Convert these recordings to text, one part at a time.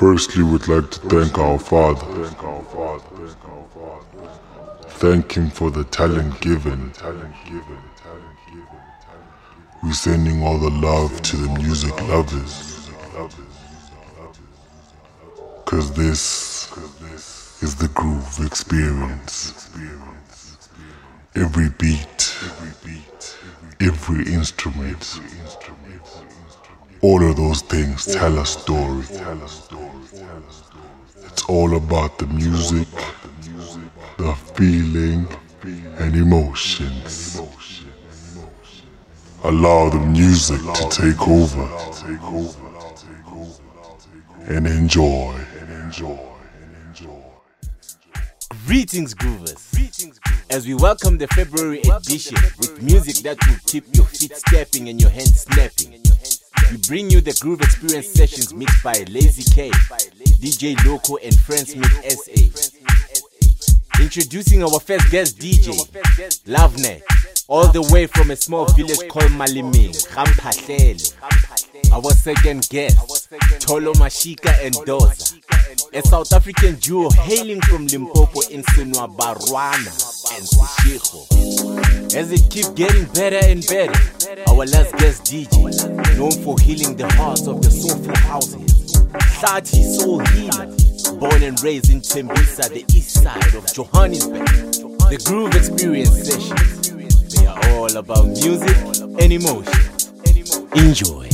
Firstly, we'd like to thank our Father. Thank Him for the talent given. We're sending all the love to the music lovers. Cause this is the groove experience. Every beat, every instrument, all of those things tell a story. It's all about the music, the feeling, and emotions. Allow the music to take over and enjoy. Greetings, groovers. As we welcome the February edition with music that will keep your feet stepping and your hands snapping. We bring you the Groove Experience sessions mixed by Lazy K, DJ Loco, and Friends Smith SA. Introducing our first guest DJ, Lavne, all the way from a small village called Maliming, Gampahlele. Our second guest, Tholo Mashika and Doza, a South African duo hailing from Limpopo in Sinwa Barwana and Sishiko. As it keeps getting better and better, our last guest DJ, known for healing the hearts of the soulful houses, Sati Soul Healer, born and raised in Tembisa, the east side of Johannesburg. The Groove Experience sessions, they are all about music and emotion. Enjoy.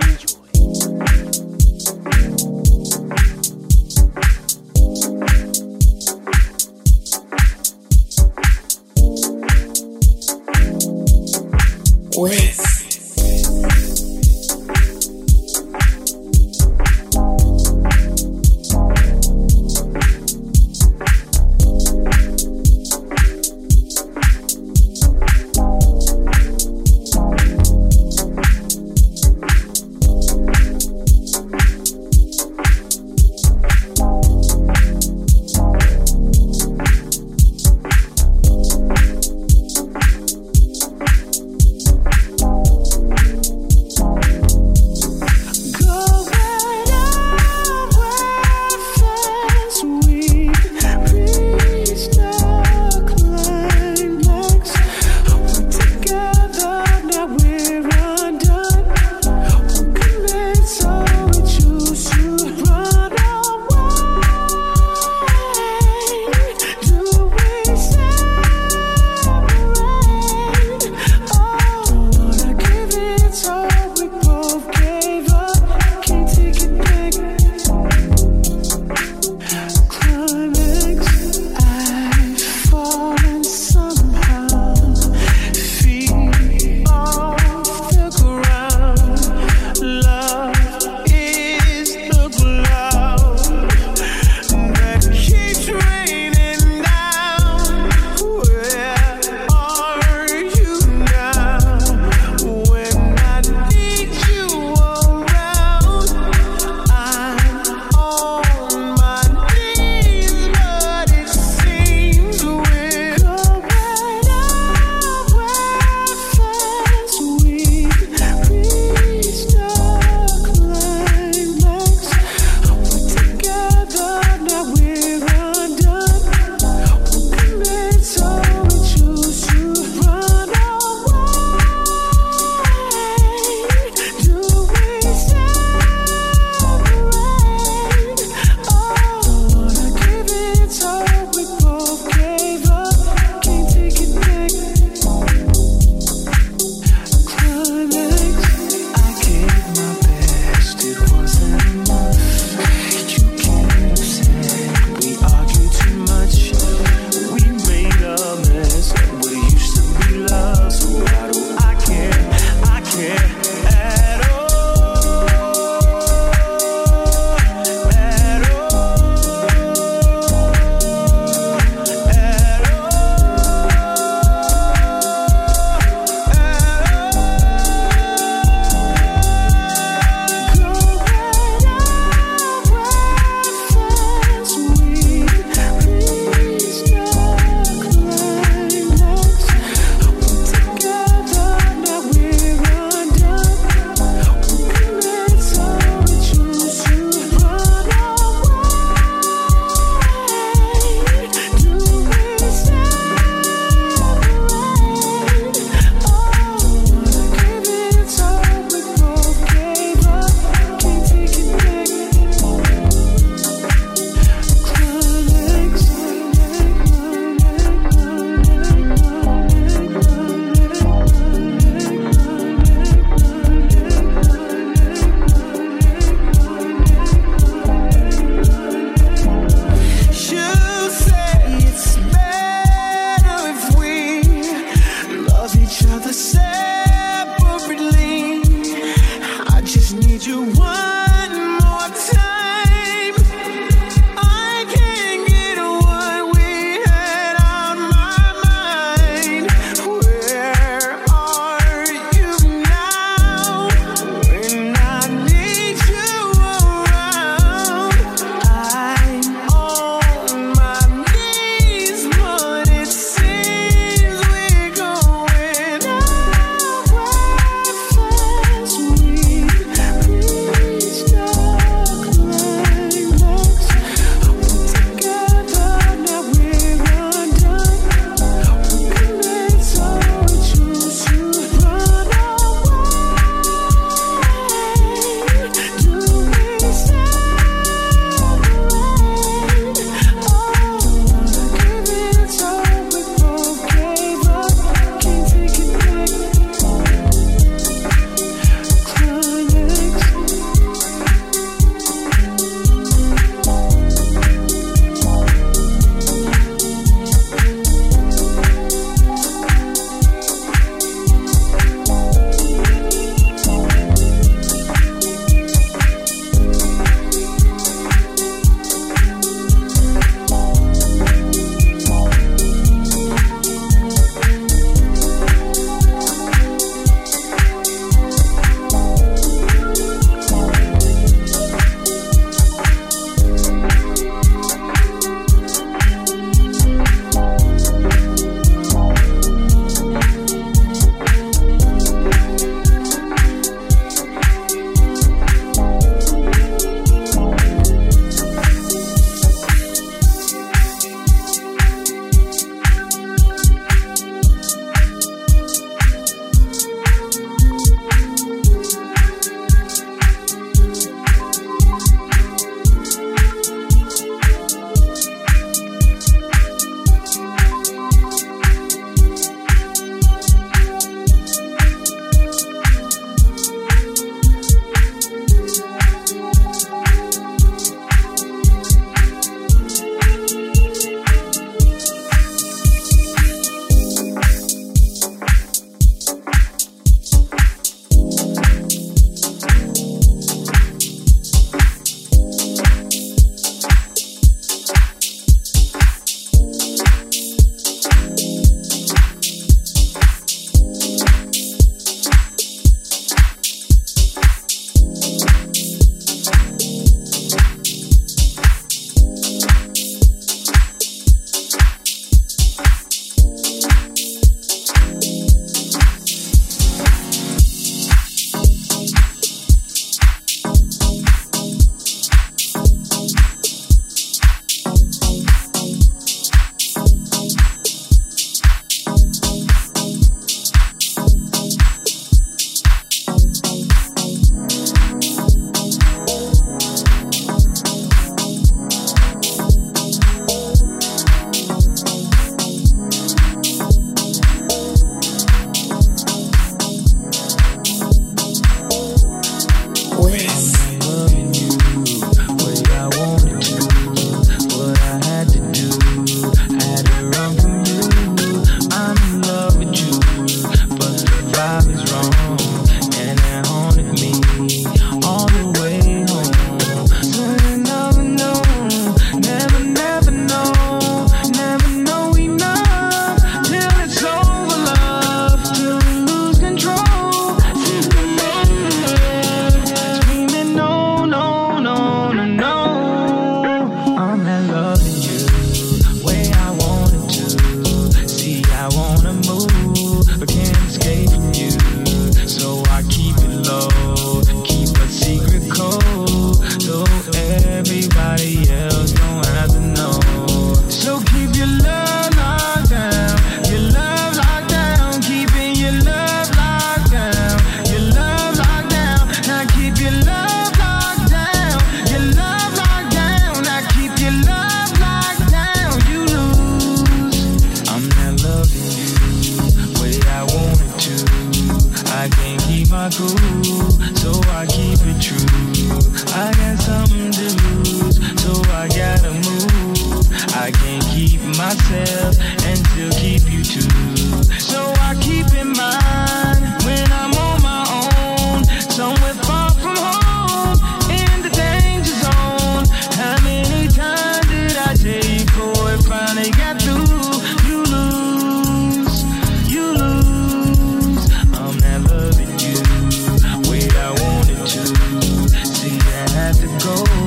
Enjoy. Wiz.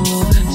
Waiting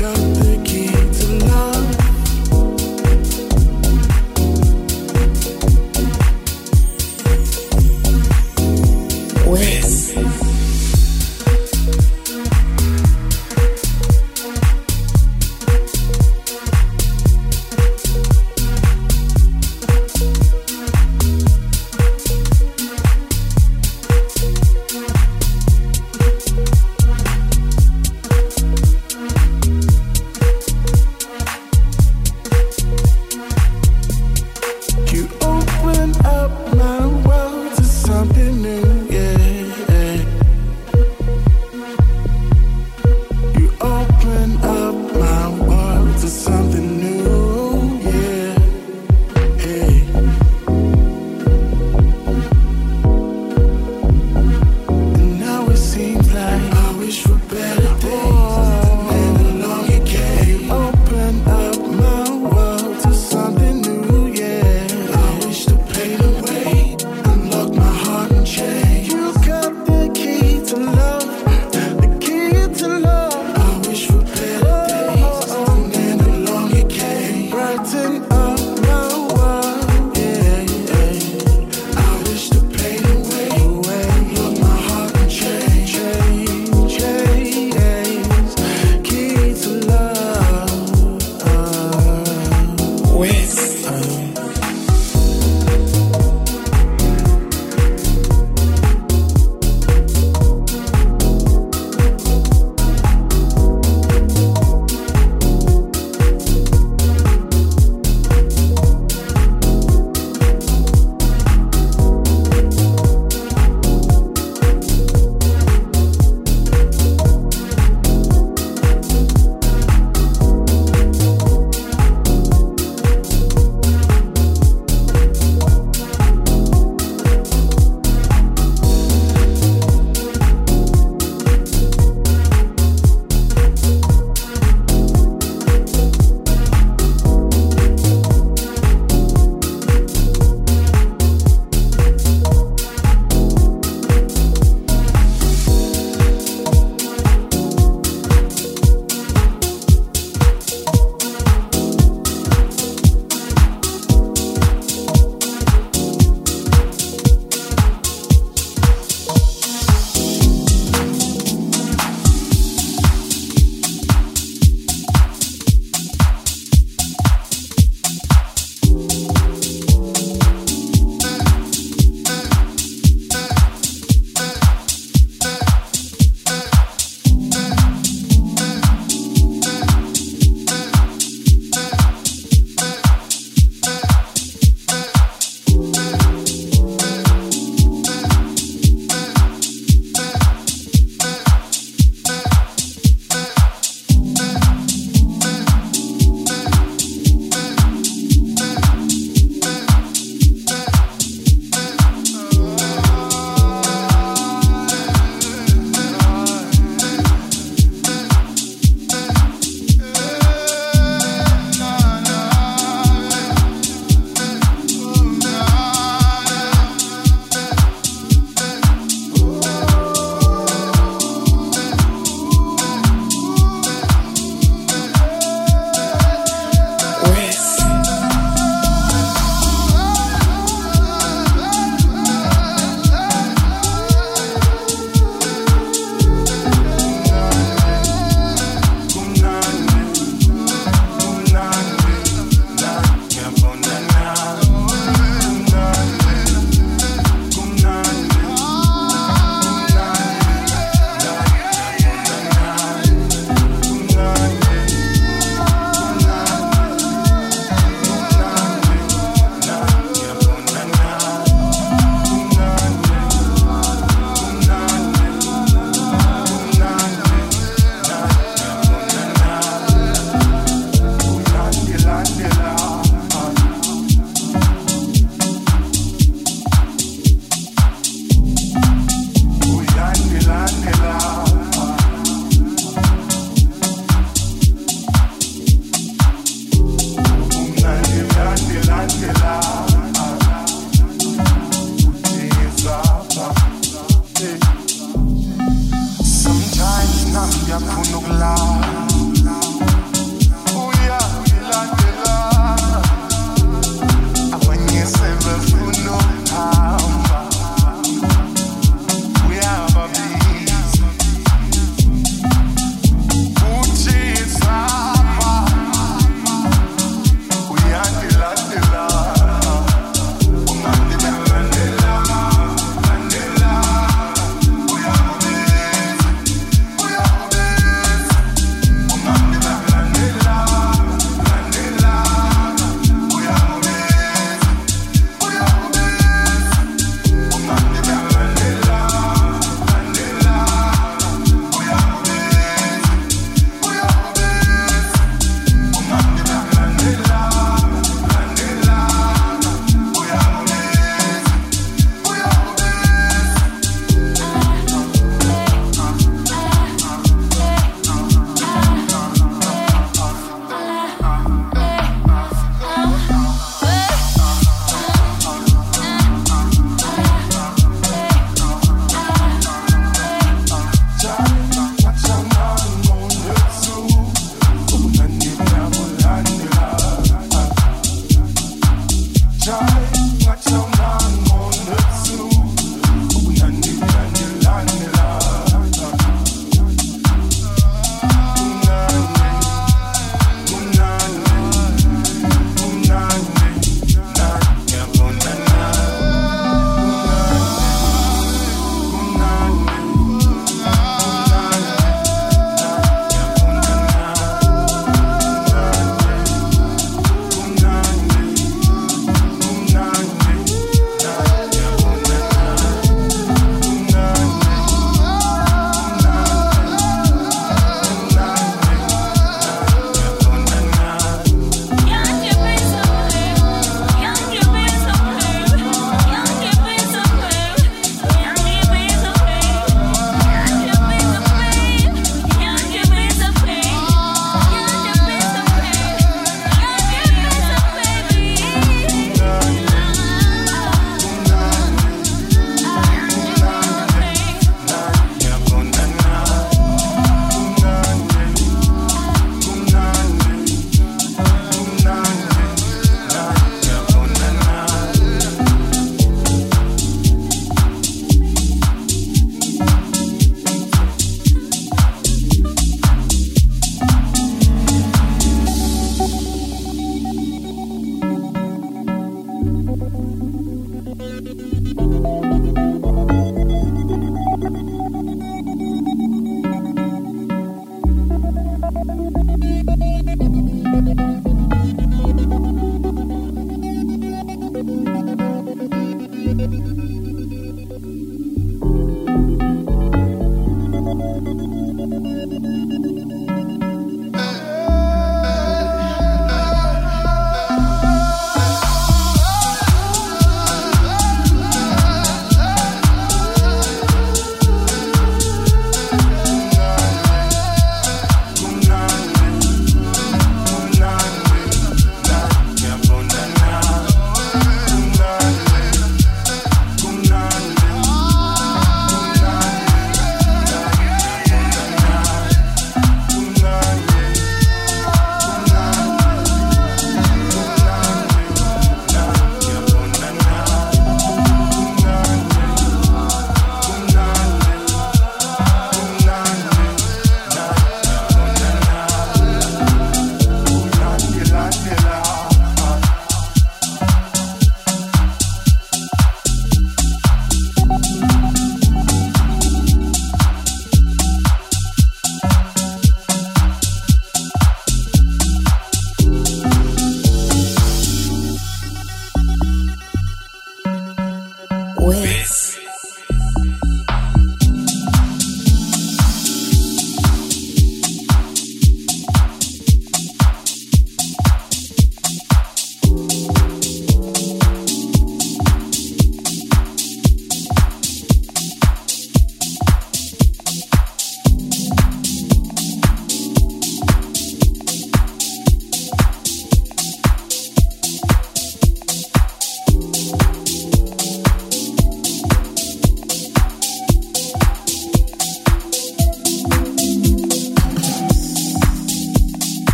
go.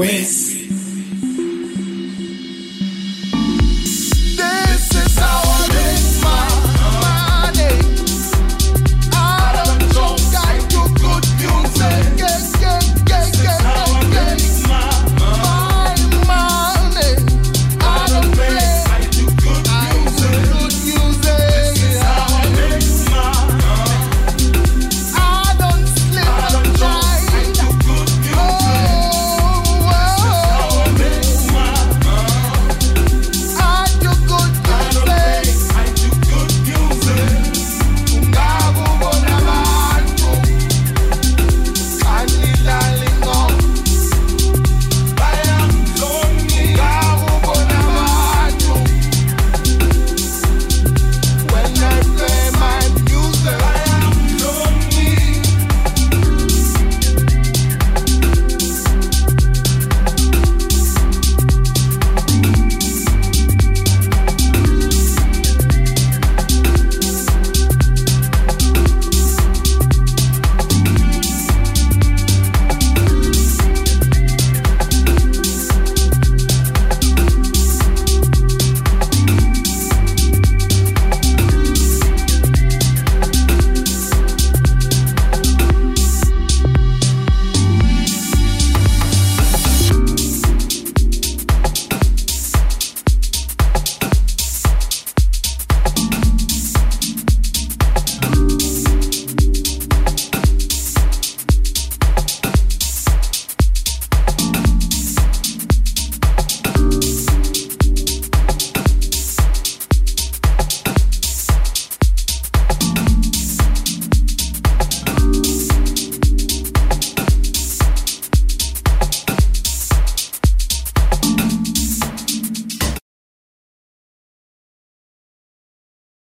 Ways.